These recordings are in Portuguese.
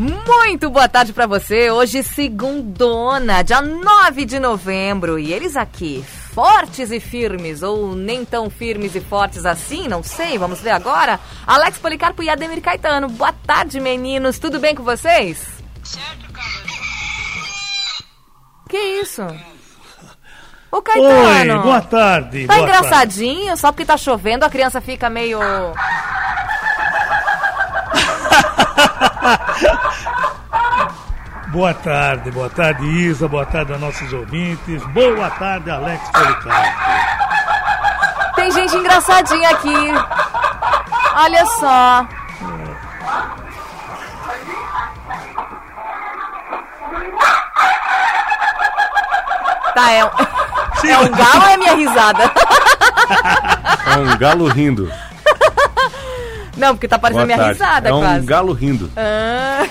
Muito boa tarde para você. Hoje, segundona, dia 9 de novembro. E eles aqui, fortes e firmes, ou nem tão firmes e fortes assim, não sei, vamos ver agora. Alex Policarpo e Ademir Caetano. Boa tarde, meninos. Tudo bem com vocês? Certo, cara. Que isso? Ô, Caetano. Oi, boa tarde. Tá boa engraçadinho? Tarde. Só porque tá chovendo, a criança fica meio... boa tarde, boa tarde, Isa, boa tarde aos nossos ouvintes, boa tarde, Alex Policarpo. Tem gente engraçadinha aqui. Olha só. Tá, é um, é um galo ou é minha risada? É um galo rindo. Não, porque tá parecendo minha tarde. risada, É um quase. galo rindo. Ah,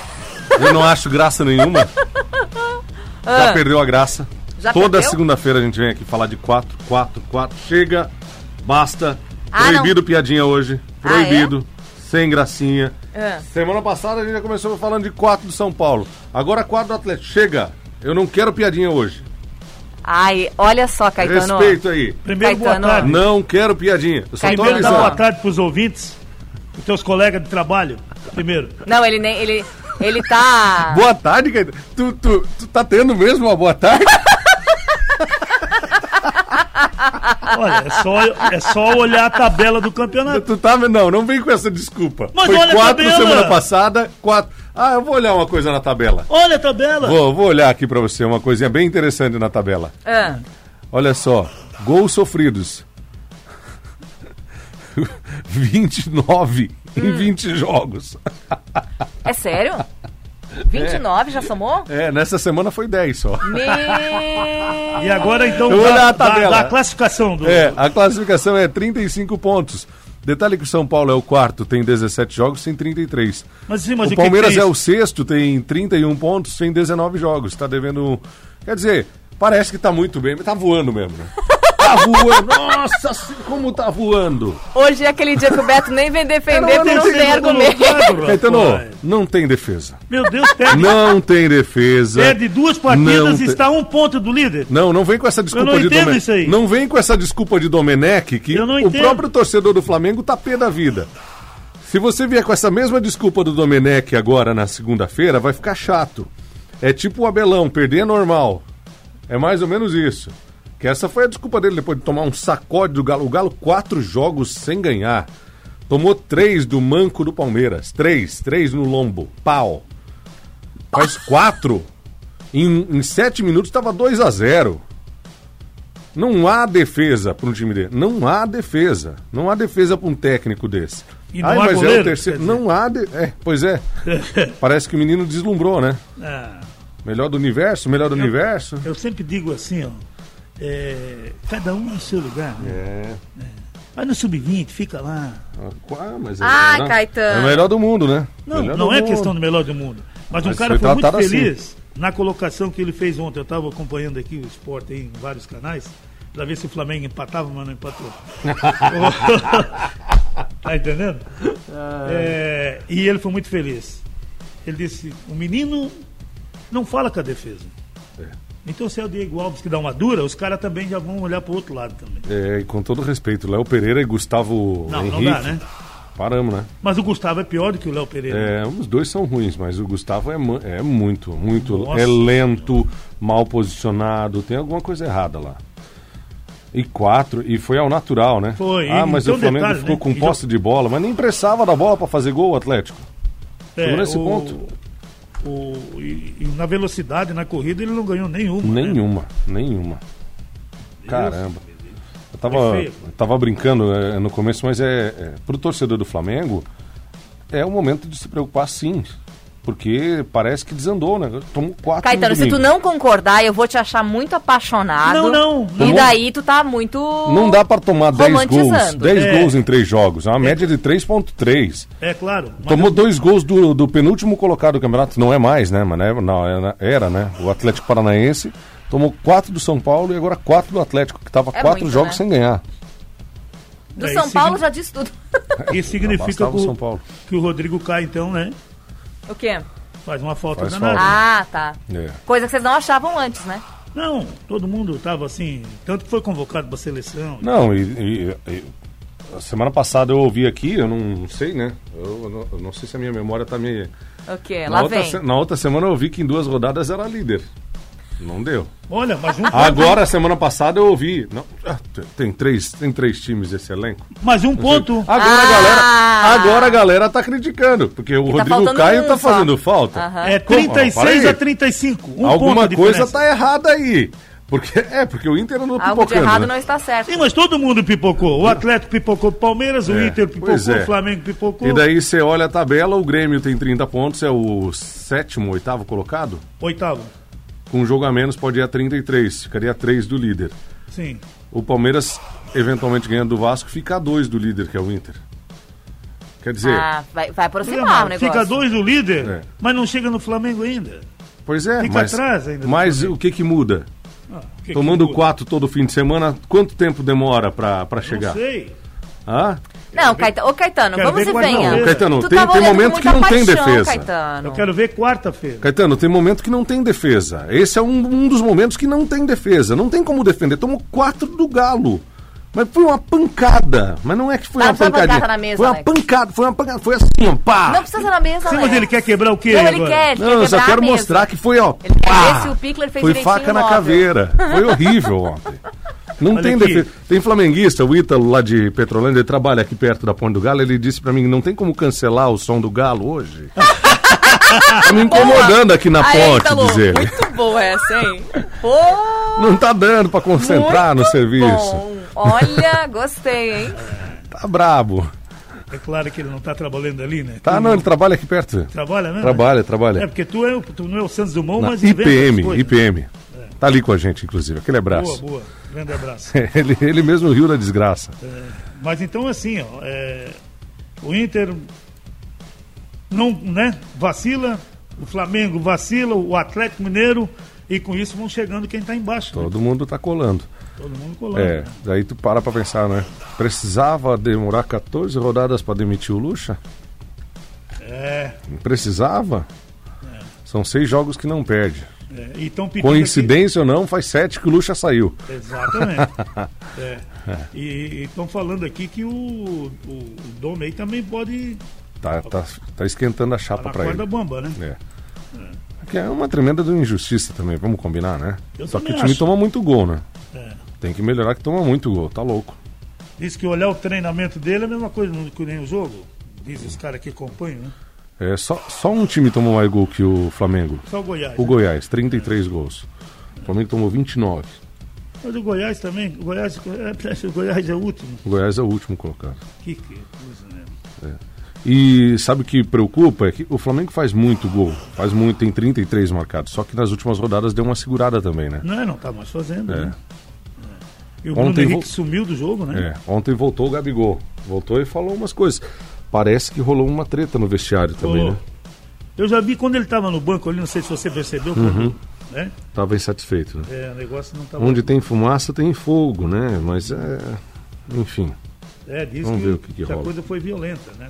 Eu não acho graça nenhuma. Já Ah. perdeu a graça. Já Toda perdeu? segunda-feira a gente vem aqui falar de 4, 4, 4. Chega, basta. Ah, Proibido piadinha hoje. Ah, Proibido. Sem gracinha. Ah. Semana passada a gente já começou falando de 4 do São Paulo. Agora 4 do Atlético. Chega. Eu não quero piadinha hoje. Ai, olha só, Caetano. Respeito aí. Primeiro, Caetano. boa tarde. Não quero piadinha. Eu só. Primeiro, dá boa tarde pros ouvintes, os teus colegas de trabalho. Primeiro. Não, ele nem. Ele, ele tá. Boa tarde, Caetano. Tu, tu, tu tá tendo mesmo uma boa tarde? Olha, é só, é só olhar a tabela do campeonato. Tu tá, não, não vem com essa desculpa. Mas Foi olha a quatro tabela. semana passada, quatro. Ah, eu vou olhar uma coisa na tabela. Olha a tabela. Vou, vou olhar aqui pra você uma coisinha bem interessante na tabela. Ah, Olha só, gols sofridos. 29 Hum. em 20 jogos. é sério? 29 já somou? É, nessa semana foi 10 só. Meu. E agora, então, da, olhar a da- tabela. da classificação do... É, a classificação é 35 pontos. Detalhe que o São Paulo é o quarto, tem 17 jogos, tem 33. Mas, sim, mas o o que Palmeiras que é é o sexto, tem 31 pontos, tem 19 jogos. Tá devendo. um- Quer dizer, parece que tá muito bem, mas tá voando mesmo, né? Tá voando. Nossa, se- como tá voando. Hoje é aquele dia que o Beto nem vem defender porque não tem argumento. Caetano, não tem defesa. Meu Deus, perde, Não tem defesa. perde duas partidas tem- e está a um ponto do líder. Não, não vem com essa desculpa Eu não de entendo Domenech. isso aí. Não vem com essa desculpa de Domenech que Eu não o entendo. próprio torcedor do Flamengo tá pé da vida. Se você vier com essa mesma desculpa do Domenech agora na segunda-feira, vai ficar chato. É tipo o Abelão, perder é normal. É mais ou menos isso. Que essa foi a desculpa dele depois de tomar um sacode do Galo. O Galo, quatro jogos sem ganhar. Tomou três do manco do Palmeiras. Três, três no lombo. Pau. Faz quatro. Em, em sete minutos estava 2 a 0 Não há defesa para um time dele. Não há defesa. Não há defesa para um técnico desse. E não há mas é goleiro, o terceiro. Não há. De... É, pois é. Parece que o menino deslumbrou, né? Ah, Melhor do universo, melhor do universo. eu sempre digo assim, ó. É, cada um no seu lugar. Né? É. Vai no sub-20, fica lá. Ah, mas é, Ai, né? Caetano. é o melhor do mundo, né? Não, Melhor não é mundo. questão do melhor do mundo. Mas, um Mas cara foi foi muito assim. feliz na colocação que ele fez ontem. Eu estava acompanhando aqui o esporte aí em vários canais para ver se o Flamengo empatava, mas não empatou. tá entendendo? É, e ele foi muito feliz. Ele disse: o menino não fala com a defesa. É. Então, se é o Diego Alves que dá uma dura, os caras também já vão olhar para o outro lado também. É, e com todo respeito, Léo Pereira e Gustavo Não, não Henrique. dá, né? Paramos, né? Mas o Gustavo é pior do que o Léo Pereira. É, os dois são ruins, mas o Gustavo é, é muito, muito. Nossa. É lento, mal posicionado, tem alguma coisa errada lá. E quatro, e foi ao natural, né? Foi, Ah, mas tem o Flamengo detalhe, ficou né? com posse de bola, mas nem pressava da bola pra fazer gol o Atlético. Chegou nesse É, o- ponto. O- e, e na velocidade, na corrida, ele não ganhou nenhuma. né? Nenhuma, nenhuma. Caramba. Eu tava, feio. eu tava brincando é, no começo, mas é, é pro torcedor do Flamengo é o momento de se preocupar sim. Porque parece que desandou, né? Tomou quatro no Caetano, se tu não concordar, eu vou te achar muito apaixonado. Não, não, E não. daí tu tá muito. Não dá pra tomar 10 gols. Romantizando. 10 É. gols em 3 jogos. É uma média de 3,3. É claro. Tomou eu- dois gols do, do penúltimo colocado do campeonato. Não é mais, né? Mas era, não, era, era, né? O Atlético Paranaense tomou quatro do São Paulo e agora quatro do Atlético, que tava É quatro muito, jogos né? sem ganhar. Do É, São Paulo já disse tudo. Isso significa que o o, São Paulo. que o Rodrigo cai, então, né? O quê? Faz uma falta Faz danada. Ah, tá. É. Coisa que vocês não achavam antes, né? Não, todo mundo tava assim, tanto que foi convocado pra seleção. Não, e, e- e- a semana passada eu ouvi aqui, eu não sei, né? Eu, eu não, eu não sei se a minha memória tá me. O quê? Lá outra, vem. se- na outra semana eu ouvi que em duas rodadas era líder. Não deu. Olha, mas um, Agora, semana passada, eu ouvi. Não, ah, tem, três, tem três times esse elenco. mas um ponto. Agora, Ah! a galera, agora a galera tá criticando, porque o tá Rodrigo faltando Caio um tá só. fazendo falta. Aham. É Como? 36 Para aí. a 35. Um Alguma ponto de coisa diferença. tá errada aí. Porque, é, porque o Inter não Algo de pipocando. errado né? não está certo. Sim, mas todo mundo pipocou. O Atlético pipocou o Palmeiras, o É, Inter pipocou, é. o Flamengo pipocou. E daí você olha a tabela, o Grêmio tem 30 pontos, é o sétimo, oitavo colocado. Oitavo. Com um jogo a menos pode ir a 33, ficaria a 3 do líder. Sim. O Palmeiras, eventualmente ganhando do Vasco, fica a 2 do líder, que é o Inter. Quer dizer, Ah, vai, vai aproximar o negócio. Fica dois do líder, É. mas não chega no Flamengo ainda. pois é, fica mas, atrás ainda mas o que que muda? Ah, o que Tomando que muda? 4 todo fim de semana, quanto tempo demora pra, pra chegar? Não sei. Hã? Não, Caetano, ô Caetano, Quero vamos ver e venha. Não, Caetano, Tu tem- tava tem olhando momento que muita não tem paixão, defesa. Caetano. Eu quero ver quarta-feira. Caetano, tem momento que não tem defesa. Esse é um, um dos momentos que não tem defesa. Não tem como defender. Tomou 4 do Galo. Mas foi uma pancada. Mas não é que foi Tá, uma pancadinha. pancada na mesa, foi uma Alex. pancada, foi uma pancada. Foi assim, ó, pá. Não precisa ser na mesa, Sim, mas Alex. ele quer quebrar o quê Não, ele agora? quer, ele Não, quer eu só quebrar quero a mesa. mostrar que foi, ó. Ele quer ver se o Pickler fez Foi direitinho faca na móvel. caveira. Foi horrível ontem. Não Olha tem aqui. defesa. Tem flamenguista, o Ítalo lá de Petrolândia, ele trabalha aqui perto da Ponte do Galo. Ele disse pra mim: não tem como cancelar o som do Galo hoje. tá me incomodando aqui na Aí, ponte, diz ele. Muito boa essa, hein? Pô, Não tá dando pra concentrar no muito serviço. bom. Olha, gostei, hein? Tá brabo. É claro que ele não tá trabalhando ali, né? Tá, Tu não, ele trabalha aqui perto. Trabalha, né? Trabalha, É trabalha. porque tu, é, o- tu não é o Santos Dumont, Na mas IPM, as coisas. IPM. Tá ali com a gente, inclusive. Aquele Boa, abraço. boa. Grande abraço. Ele, ele mesmo riu da desgraça. Mas então, assim, ó, é, o Inter não, né, vacila, o Flamengo vacila, o Atlético Mineiro, e com isso vão chegando quem está embaixo. né? Todo mundo tá colando. Todo mundo colando. É, né? daí tu para pra pensar, né? Precisava demorar 14 rodadas pra demitir o Lucha? É, Precisava? São seis jogos que não perde. É, Coincidência ou não, faz sete que o Lucha saiu. aqui- Exatamente. É. E estão falando aqui que o, o, o Dome aí também pode Tá, tá, tá esquentando a chapa na pra ele. corda bamba, né? É. Que é uma tremenda injustiça também, vamos combinar, né? Eu Só que o time acho. toma muito gol, né? É. Tem que melhorar que toma muito gol, tá louco. Diz que olhar o treinamento dele é a mesma coisa que nem o jogo. Diz os caras que acompanham, né? É, só, só um time tomou mais gol que o Flamengo. Só o Goiás. O né? Goiás, 33 gols. O Flamengo tomou 29. Mas o Goiás também. O Goiás, é, o Goiás é o último. O Goiás é o último colocado. Que, que coisa, né? E sabe o que preocupa? É que o Flamengo faz muito gol. Faz muito, tem 33 marcados. Só que nas últimas rodadas deu uma segurada também, né? Não, é, não tá mais fazendo. É. Né? E o Bruno Ontem Henrique vo- sumiu do jogo, né? É, ontem voltou o Gabigol. Voltou e falou umas coisas. Parece que rolou uma treta no vestiário também, né? Eu já vi quando ele estava no banco ali, não sei se você percebeu, Uhum. né? Tava insatisfeito, né? É, o negócio não estava. Onde tem fumaça tem fogo, né? Mas é. Enfim. É, diz Vamos que, ver o que que a rola. coisa foi violenta, né?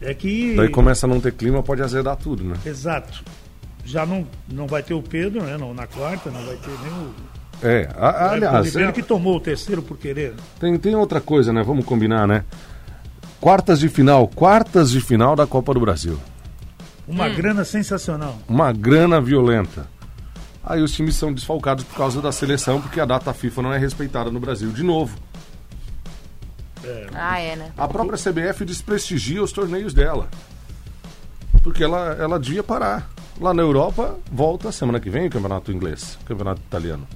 É que. Daí começa a não ter clima, pode azedar tudo, né? Exato. Já não, não vai ter o Pedro, né? Não, na quarta, não vai ter nem o. É, a- o aliás, Ribeiro é- que tomou o terceiro por querer. tem, tem outra coisa, né? Vamos combinar, né? Quartas de final, quartas de final da Copa do Brasil. Uma Hum. grana sensacional. Uma grana violenta. Aí os times são desfalcados por causa da seleção, porque a data FIFA não é respeitada no Brasil de novo. Ah, é, né? A própria CBF desprestigia os torneios dela. Porque ela, ela devia parar. Lá na Europa, volta semana que vem o campeonato inglês, o campeonato italiano,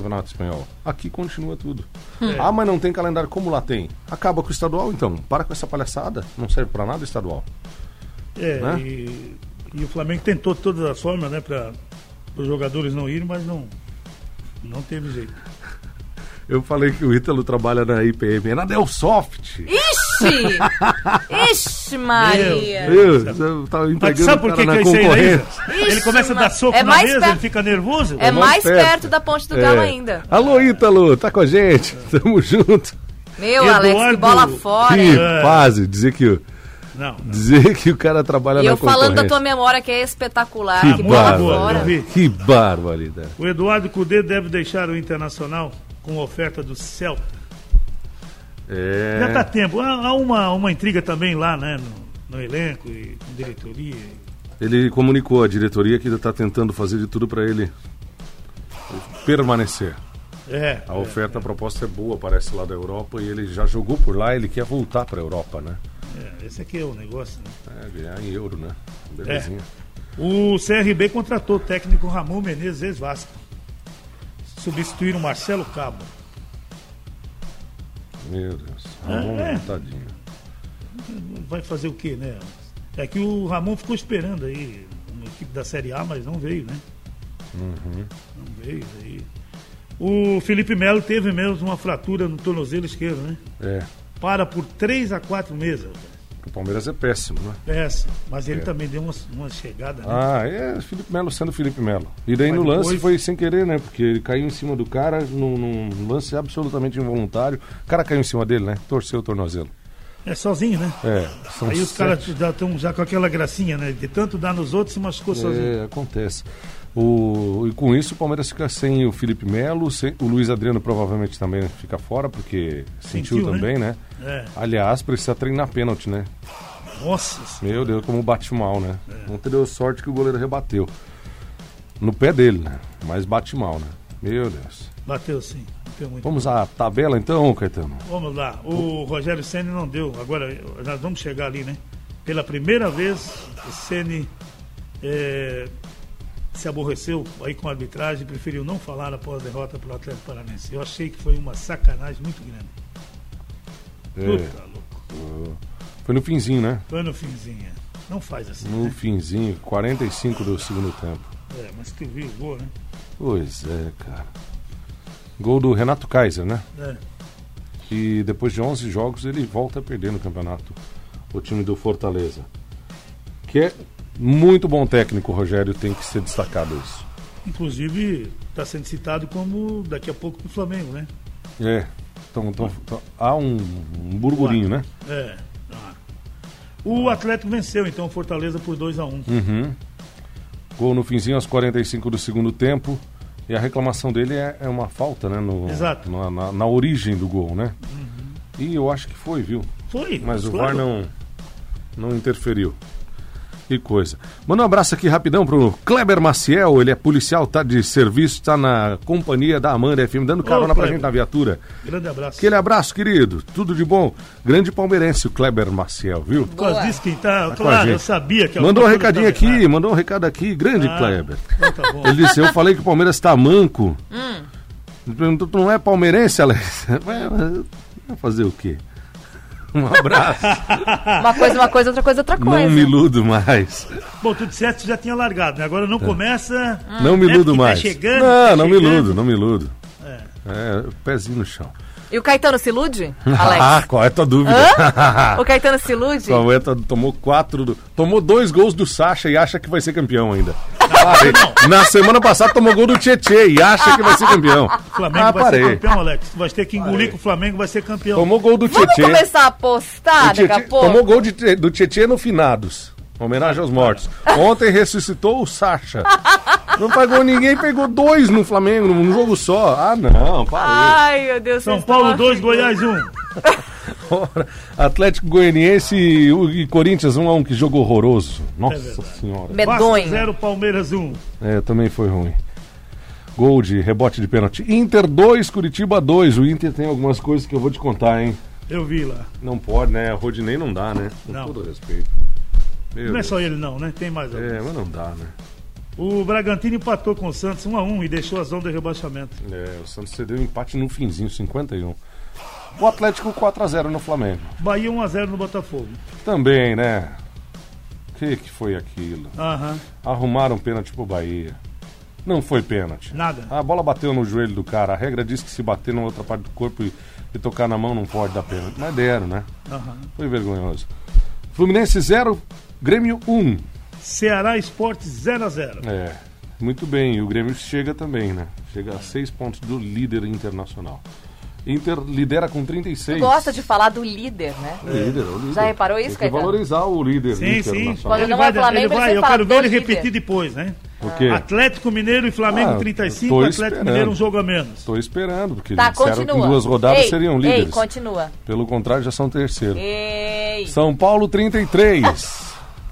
campeonato espanhol. Aqui continua tudo. Ah, mas não tem calendário como lá tem. Acaba com o estadual então. Para com essa palhaçada. Não serve pra nada o estadual. É, Né? e, e o Flamengo tentou de todas as formas, né, para os jogadores não irem, mas não, não teve jeito. Eu falei que o Ítalo trabalha na IPM, é na Delsoft. Ixi! Ixi, Maria! Meu, eu Mas empregando sabe por que, que é isso aí? Ele começa a dar soco É na mais mesa, perto- ele fica nervoso. É mais perto. perto da ponte do Galo ainda. Alô, Ítalo, tá com a gente? Tamo junto. Meu, Eduardo- Alex, que bola fora, Que? É. fase, dizer que o, Não, não. Dizer que o cara trabalha E na eu falando da tua memória que é espetacular, Que que bola barbaridade. fora. Eu vi. Que barbaridade. O Eduardo Cudê deve deixar o Internacional com oferta do Celta. É. Já tá tempo. Há, há uma, uma intriga também lá, né? No, no elenco e com diretoria. Ele comunicou à diretoria que está tentando fazer de tudo para ele permanecer. É. A oferta, a proposta é boa, parece lá da Europa, e ele já jogou por lá, ele quer voltar para a Europa, né? é, esse aqui é o negócio. Né? É, ganhar em euro, né? Belezinha. O CRB contratou o técnico Ramon Menezes, ex-Vasco. Substituir o Marcelo Cabo. Meu Deus. Ramon, É. tadinho. Vai fazer o quê, né? É que o Ramon ficou esperando aí uma equipe da Série A, mas não veio, né? Não veio aí. O Felipe Melo teve mesmo uma fratura no tornozelo esquerdo, né? É. Para por 3 a 4 meses. O Palmeiras é péssimo, né? Péssimo. Mas ele É. também deu uma, uma chegada, né? Ah, é Felipe Melo sendo Felipe Melo. E daí Mas no lance depois- foi sem querer, né? Porque ele caiu em cima do cara num, num lance absolutamente involuntário. O cara caiu em cima dele, né? Torceu o tornozelo. É sozinho, né? É, Aí os caras já estão já com aquela gracinha, né? De tanto dar nos outros, se machucou sozinho. É, acontece. O, e com isso o Palmeiras fica sem o Felipe Melo, sem- o Luiz Adriano provavelmente também fica fora, porque sentiu, Sentiu, né? também, né? É. Aliás, precisa treinar pênalti, né? Nossa senhora. Meu Deus, como bate mal, né? É. Ontem deu sorte que o goleiro rebateu. No pé dele, né? Mas bate mal, né? Meu Deus. Bateu sim. Não. Vamos à tabela então, Caetano? Vamos lá. O Rogério Senna não deu. Agora nós vamos chegar ali, né? Pela primeira vez, o Ceni se aborreceu aí com a arbitragem, preferiu não falar após a derrota para o Atlético Paranense. Eu achei que foi uma sacanagem muito grande. É, Puta louco. foi no finzinho, né? Foi no finzinho. é. Não faz assim, No né? finzinho, 45 do segundo tempo. É, mas tu viu o gol, né? Pois é, cara. Gol do Renato Kaiser, né? É. E depois de 11 jogos ele volta a perder no campeonato. O time do Fortaleza. Que é muito bom técnico, Rogério, tem que ser destacado isso. Inclusive, está sendo citado como daqui a pouco pro Flamengo, né? É. Então, então, então, há um, um burburinho, né? É. Ah. O Atlético venceu, então, o Fortaleza por 2 a 1 Uhum. Gol no finzinho aos 45 do segundo tempo. E a reclamação dele é, é uma falta, né? No, Exato. Na, na- na origem do gol, né? E eu acho que foi, viu? Foi. Mas o. VAR não, não interferiu. Que coisa. Manda um abraço aqui rapidão pro Kleber Maciel, ele é policial, tá de serviço, tá na companhia da Amanda FM, dando carona pra Kleber. gente na viatura. Grande abraço. Aquele abraço, querido. Tudo de bom. Grande palmeirense, o Kleber Maciel, viu? Por causa disso que tá. com a claro, eu sabia que Mandou um recadinho aqui, errada. mandou um recado aqui. Grande Ah, Kleber. então tá bom. Ele disse, eu falei que o Palmeiras tá manco. Hum. Perguntou, tu não é palmeirense, Alex? Vai fazer o quê? Um abraço. Uma coisa, uma coisa, outra coisa, outra coisa. Não me iludo mais. Bom, tudo certo, já tinha largado, né? Agora não começa. Não me É iludo tá mais. chegando, não, tá não me chegando. iludo, não me iludo. É. É, pezinho no chão. E o Caetano se ilude, Ah, Alex? qual é a tua dúvida? o Caetano se ilude? Caueta tomou quatro. Tomou dois gols do Sacha e acha que vai ser campeão ainda. Parei. Na semana passada tomou gol do Tietê e acha que vai ser campeão. O Flamengo ah, vai parei. ser campeão, Alex. Tu vai ter que engolir que o Flamengo vai ser campeão. Tomou gol do Vamos Tietê. começar a apostar daqui a pouco? Tomou gol de- do Tietê no Finados. Homenagem aos mortos. Ontem ressuscitou o Sacha. Não pagou ninguém, pegou dois no Flamengo, num jogo só. Ah, não, parei. Ai, meu Deus. São Paulo estão 2, uma figura. Goiás 1. Ora, Atlético Goianiense e, e Corinthians 1 a 1 que jogo horroroso. Nossa É verdade. senhora. Medonho. 0, Palmeiras 1. É, também foi ruim. Gol de rebote de pênalti. Inter 2, Curitiba 2. O Inter tem algumas coisas que eu vou te contar, hein? Eu vi lá. Não pode, né? Rodinei não dá, né? Com Não. todo respeito. Meu Não é Deus. só ele não, né? Tem mais alguns. É, mas não dá, né? O Bragantino empatou com o Santos 1 a 1 e deixou a zona de rebaixamento. É, o Santos cedeu empate no finzinho, 51. O Atlético 4x0 no Flamengo. Bahia 1 a 0 no Botafogo. Também, né? O que, que foi aquilo? Aham. Arrumaram pênalti pro Bahia. Não foi pênalti. Nada. A bola bateu no joelho do cara. A regra diz que se bater na outra parte do corpo e, e tocar na mão não pode dar pênalti. Mas deram, né? Aham. Foi vergonhoso. Fluminense 0, Grêmio 1. Ceará Esporte 0 a 0 É, muito bem. E o Grêmio chega também, né? Chega a 6 pontos do líder internacional. Inter lidera com 36. Tu gosta de falar do líder, né? O líder, é o líder. Já reparou isso, Tem que Caetano? valorizar o líder Sim, sim. Quando Ele não vai, é Flamengo, ele vai, eu quero ver ele líder. repetir depois, né? O quê? Atlético Mineiro e Flamengo Ah, 35, tô Atlético esperando. Mineiro um jogo a menos. Estou esperando, porque Tá, disseram que em duas rodadas ei, seriam Ei, líderes. continua. Pelo contrário, já são terceiro. Ei. São Paulo 33.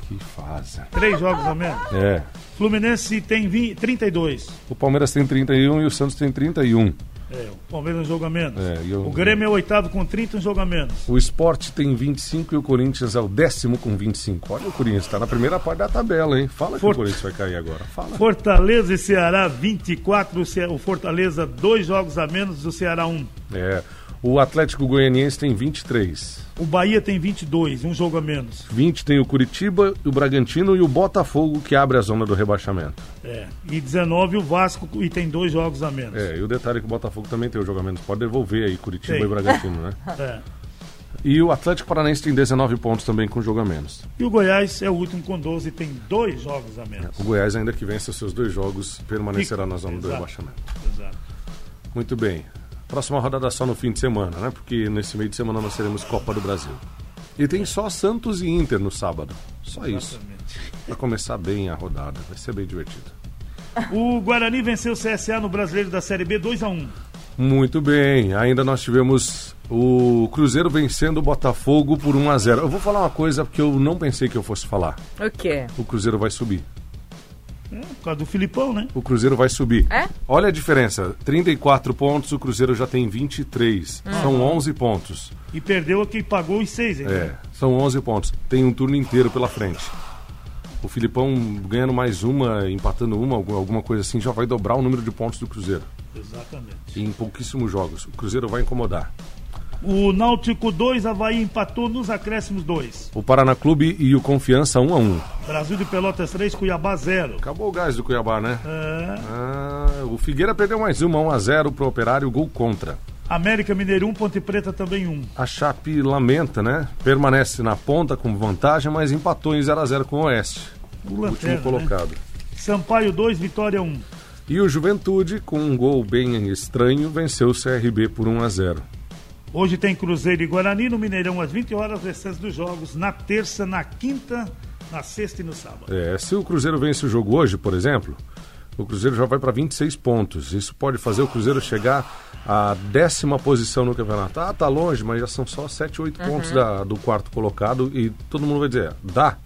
que fase. Três jogos a menos. É. Fluminense tem 20, 32. O Palmeiras tem 31 e o Santos tem 31. É, o Palmeiras um jogo a menos. É, e o- Grêmio é o oitavo com 30, um jogo a menos. O Sport tem 25 e o Corinthians é o décimo com 25. Olha o Corinthians, está na primeira parte da tabela, hein? Fala que Forte. o Corinthians vai cair agora. Fala. Fortaleza e Ceará 24, o Ce- o Fortaleza dois jogos a menos, o Ceará um. É. O Atlético Goianiense tem 23. O Bahia tem 22, um jogo a menos. 20 tem o Curitiba, o Bragantino e o Botafogo, que abre a zona do rebaixamento. É. E 19 o Vasco e tem dois jogos a menos. É, e o detalhe é que o Botafogo também tem o jogo a menos. Pode devolver aí Curitiba Tem. e Bragantino, né? É. E o Atlético Paranaense tem 19 pontos também com jogo a menos. E o Goiás é o último com 12 e tem dois jogos a menos. O Goiás, ainda que vença os seus dois jogos, permanecerá na zona do Exato. rebaixamento. Exato. Muito bem. Próxima rodada só no fim de semana, né? Porque nesse meio de semana nós teremos Copa do Brasil. E tem só Santos e Inter no sábado. Só isso. Exatamente. Vai começar bem a rodada. Vai ser bem divertido. O Guarani venceu o CSA no Brasileiro da Série B 2 a 1 Muito bem. Ainda nós tivemos o Cruzeiro vencendo o Botafogo por 1 a 0 Eu vou falar uma coisa que eu não pensei que eu fosse falar. O quê? O Cruzeiro vai subir. É, por causa do Filipão, né? O Cruzeiro vai subir. É? Olha a diferença. 34 pontos, o Cruzeiro já tem 23. São 11 pontos. E perdeu a quem pagou os seis, hein? É, são 11 pontos. Tem um turno inteiro pela frente. O Filipão ganhando mais uma, empatando uma, alguma coisa assim, já vai dobrar o número de pontos do Cruzeiro. Exatamente. Em pouquíssimos jogos. O Cruzeiro vai incomodar. O Náutico 2, Havaí empatou nos acréscimos 2. O Paraná Clube e o Confiança 1 a 1 Brasil de Pelotas 3, Cuiabá 0. Acabou o gás do Cuiabá, né? É, Ah, o Figueira perdeu mais uma, 1 a 0 pro Operário, gol contra. América Mineiro 1, Ponte Preta também 1. A Chape lamenta, né? Permanece na ponta com vantagem, mas empatou em 0 a 0 com o Oeste, O último Lanterna, né? colocado. Sampaio 2, Vitória 1. E o Juventude, com um gol bem estranho, venceu o CRB por 1 a 0. Hoje tem Cruzeiro e Guarani no Mineirão às 20 horas, restantes dos jogos na terça, na quinta, na sexta e no sábado. É, se o Cruzeiro vence o jogo hoje, por exemplo, o Cruzeiro já vai para 26 pontos. Isso pode fazer o Cruzeiro chegar à décima posição no campeonato. Ah, tá longe, mas já são só 7, 8 pontos da- do quarto colocado e todo mundo vai dizer, dá.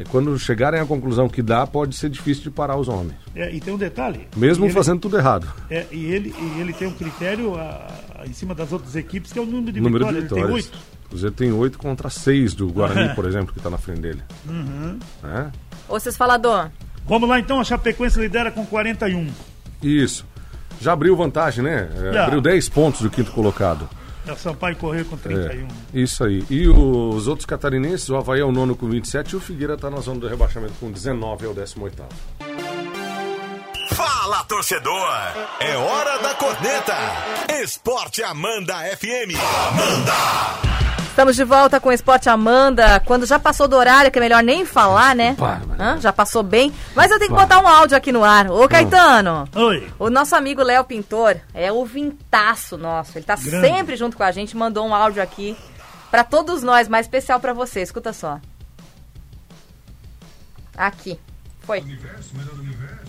E quando chegarem à conclusão que dá, pode ser difícil de parar os homens. É, e tem um detalhe. Mesmo ele, fazendo tudo errado. É, e, ele, e ele tem um critério ah, ah, em cima das outras equipes, que é o número de Número vitórias. de Ele tem vitórias. oito. O Cruzeiro tem 8 contra 6 do Guarani, por exemplo, que está na frente dele. Uhum. É? Ô, vocês falador. Vamos lá então, a Chapecoense lidera com 41. Isso. Já abriu vantagem, né? É, Já. Abriu 10 pontos do quinto colocado. É o Sampaio correu com É, 31. isso aí. E os outros catarinenses, o Havaí é o nono com 27 e o Figueira está na zona do rebaixamento com 19, é o 18. Fala, torcedor! É hora da corneta! Esporte Amanda FM. Estamos de volta com o Esporte Amanda. Quando já passou do horário, que é melhor nem falar, né? Hã? Já passou bem. Mas eu tenho que botar um áudio aqui no ar. Ô, Caetano. Oi. O nosso amigo Léo Pintor é o vintaço nosso. Ele tá Grande. sempre junto com a gente. Mandou um áudio aqui pra todos nós, mas especial pra você. Escuta só. Aqui. Foi.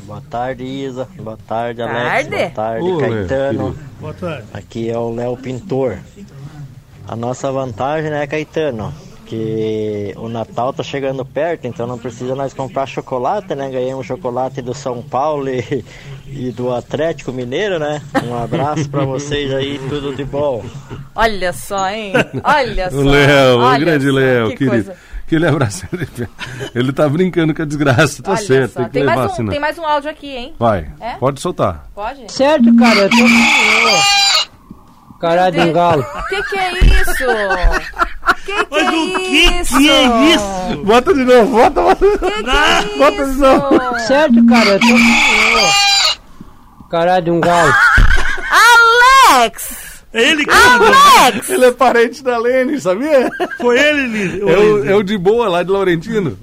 Boa tarde, Isa. Boa tarde, Tarde. Alex. Boa tarde, Ô, Léo, Caetano. Boa tarde. Aqui é o Léo Pintor. A nossa vantagem, né, Caetano? Que o Natal tá chegando perto, então não precisa nós comprar chocolate, né? Ganhei um chocolate do São Paulo e, e do Atlético Mineiro, né? Um abraço pra vocês aí, tudo de bom. Olha só, hein? Olha só. O Léo, o grande só, Léo, que querido. coisa. Que ele abraça. Ele, tá brincando com a desgraça, tá Olha certo. só. Tem que Tem, levar mais um, tem mais um áudio aqui, hein? Vai, É? pode soltar. Pode? Certo, cara, eu tô Caralho de um galo. Que que é isso? Que que Mas é o que, isso? que é isso? Bota de novo, bota, bota. Que que é Bota de novo. isso? Certo, cara, eu tô Caralho de um galo. Alex! É ele que mandou. Alex! Ele é parente da Lene, sabia? Foi ele, Lili. É o, é o de boa lá de Laurentino.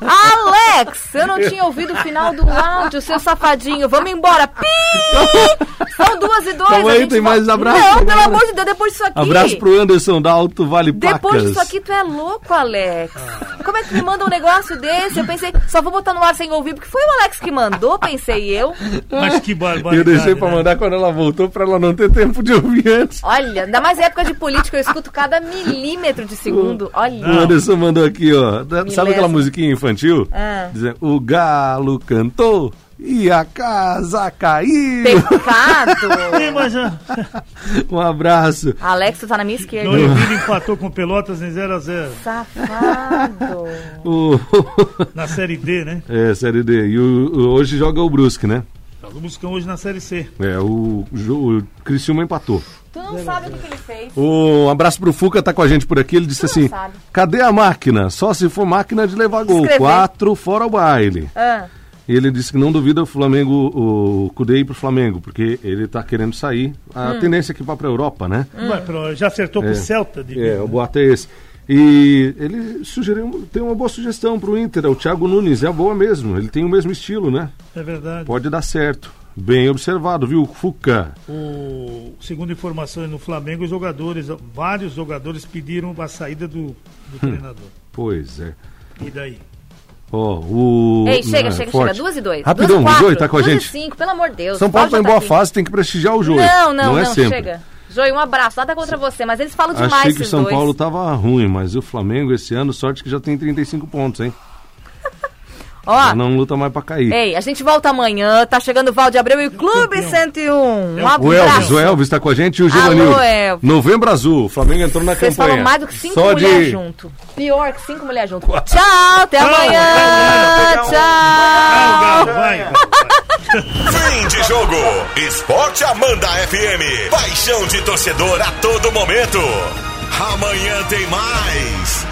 Alex! Eu não tinha ouvido o final do áudio, seu safadinho. Vamos embora. Pi! São duas e dois. Calma aí, tem mais abraço Não, pelo amor de Deus, depois disso aqui. Abraço pro Anderson da Alto Vale Placas. Depois disso aqui, tu é louco, Alex. Como é que tu me manda um negócio desse? Eu pensei, só vou botar no ar sem ouvir, porque foi o Alex que mandou, pensei eu. Mas que barbaridade. Eu deixei pra né? mandar quando ela voltou pra ela não ter tempo de ouvir antes. Olha, ainda mais época de política, eu escuto cada milímetro de segundo. O Olha. Anderson mandou aqui, ó. da- Sabe aquela musiquinha infantil? Ah. Dizendo, o galo cantou e a casa caiu. Pecado. Ah, Um abraço. Alex, tá na minha esquerda. Noiville empatou com Pelotas em 0x0 Safado. O... na Série D, né? é, Série D. E o, o- hoje joga o Brusque, né? O Buscão hoje na Série C. É, o, o, Criciúma empatou. Tu não sabe o que, que ele fez. Um abraço pro Fuca, tá com a gente por aqui. Ele disse Tu assim: sabe. cadê a máquina? Só se for máquina de levar gol. Escrever. Quatro fora o baile. Ah, E ele disse que não duvida o Flamengo, o Cudê ir pro Flamengo, porque ele tá querendo sair. A Hum. tendência é que vá pra Europa, né? Vai, pro- já acertou com o Celta de É, o boato é esse. E ele sugeriu, tem uma boa sugestão pro Inter, é o Thiago Nunes, é boa mesmo, ele tem o mesmo estilo, né? É verdade. Pode dar certo. Bem observado, viu, Fuca? O, segundo informações no Flamengo, os jogadores, vários jogadores pediram a saída do, Hum. do treinador. Pois é. E daí? Ó, o. Ei, chega, Ah, chega, forte. chega. Duas e dois. Rapidão, duas e o quatro, Joey tá com a duas gente. E cinco, pelo amor de Deus. São Paulo tá em boa fase. fase, tem que prestigiar o jogo. Não, não, não, é sempre. chega. Joey, um abraço. Nada contra você, mas eles falam demais Achei que o São dois. Paulo tava ruim, mas o Flamengo esse ano, sorte que já tem 35 pontos, hein? Ó, não luta mais pra cair. ei, a gente volta amanhã. Tá chegando o Valde Abreu e o Clube campeão. 101. Um É O Elvis, abraço. o Elvis tá com a gente e o Givanil. Novembro Azul, o Flamengo entrou na Vocês campanha. falam mais do que cinco Só mulheres de... junto. Pior que cinco mulheres junto. Tchau, até amanhã. Tchau. Fim de jogo. Esporte Amanda FM. Paixão de torcedor a todo momento. Amanhã tem mais.